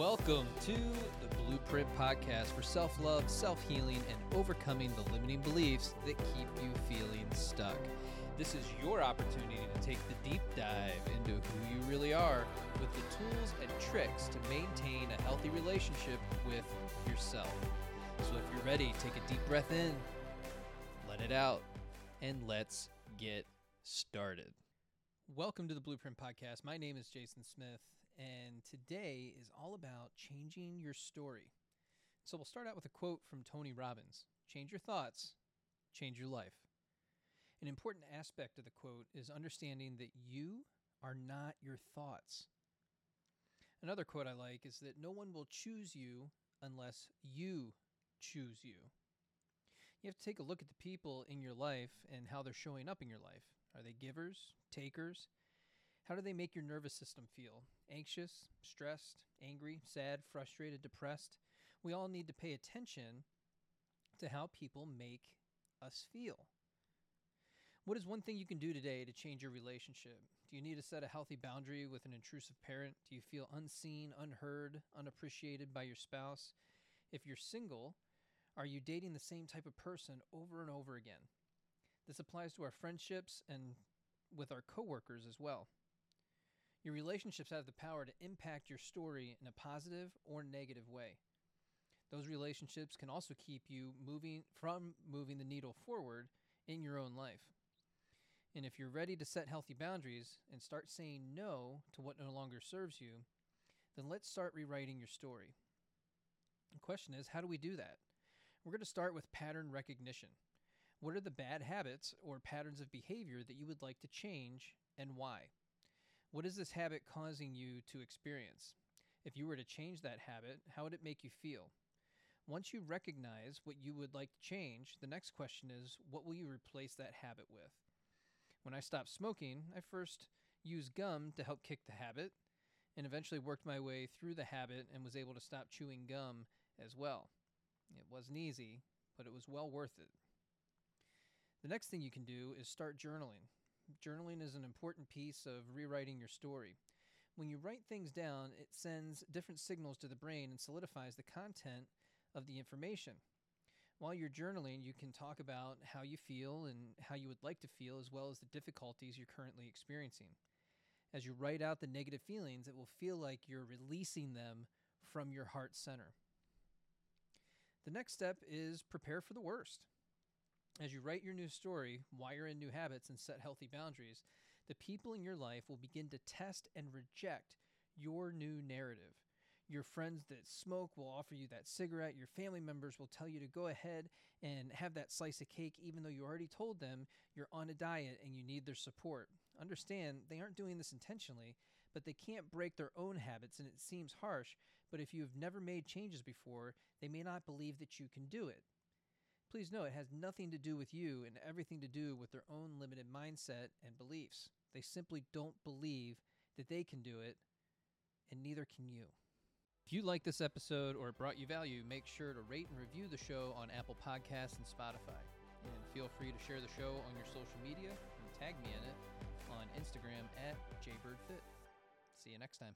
Welcome to the Blueprint Podcast for self love, self healing, and overcoming the limiting beliefs that keep you feeling stuck. This is your opportunity to take the deep dive into who you really are with the tools and tricks to maintain a healthy relationship with yourself. So if you're ready, take a deep breath in, let it out, and let's get started. Welcome to the Blueprint Podcast. My name is Jason Smith and today is all about changing your story. So we'll start out with a quote from Tony Robbins Change your thoughts, change your life. An important aspect of the quote is understanding that you are not your thoughts. Another quote I like is that no one will choose you unless you choose you. You have to take a look at the people in your life and how they're showing up in your life. Are they givers, takers? How do they make your nervous system feel? Anxious, stressed, angry, sad, frustrated, depressed? We all need to pay attention to how people make us feel. What is one thing you can do today to change your relationship? Do you need to set a healthy boundary with an intrusive parent? Do you feel unseen, unheard, unappreciated by your spouse? If you're single, are you dating the same type of person over and over again? This applies to our friendships and with our coworkers as well. Your relationships have the power to impact your story in a positive or negative way. Those relationships can also keep you moving from moving the needle forward in your own life. And if you're ready to set healthy boundaries and start saying no to what no longer serves you, then let's start rewriting your story. The question is, how do we do that? We're going to start with pattern recognition. What are the bad habits or patterns of behavior that you would like to change and why? What is this habit causing you to experience? If you were to change that habit, how would it make you feel? Once you recognize what you would like to change, the next question is what will you replace that habit with? When I stopped smoking, I first used gum to help kick the habit and eventually worked my way through the habit and was able to stop chewing gum as well. It wasn't easy, but it was well worth it. The next thing you can do is start journaling journaling is an important piece of rewriting your story. When you write things down, it sends different signals to the brain and solidifies the content of the information. While you're journaling, you can talk about how you feel and how you would like to feel, as well as the difficulties you're currently experiencing. As you write out the negative feelings, it will feel like you're releasing them from your heart center. The next step is prepare for the worst. As you write your new story, wire in new habits, and set healthy boundaries, the people in your life will begin to test and reject your new narrative. Your friends that smoke will offer you that cigarette. Your family members will tell you to go ahead and have that slice of cake, even though you already told them you're on a diet and you need their support. Understand, they aren't doing this intentionally, but they can't break their own habits, and it seems harsh. But if you have never made changes before, they may not believe that you can do it. Please know it has nothing to do with you and everything to do with their own limited mindset and beliefs. They simply don't believe that they can do it, and neither can you. If you like this episode or it brought you value, make sure to rate and review the show on Apple Podcasts and Spotify. And feel free to share the show on your social media and tag me in it on Instagram at jbirdfit. See you next time.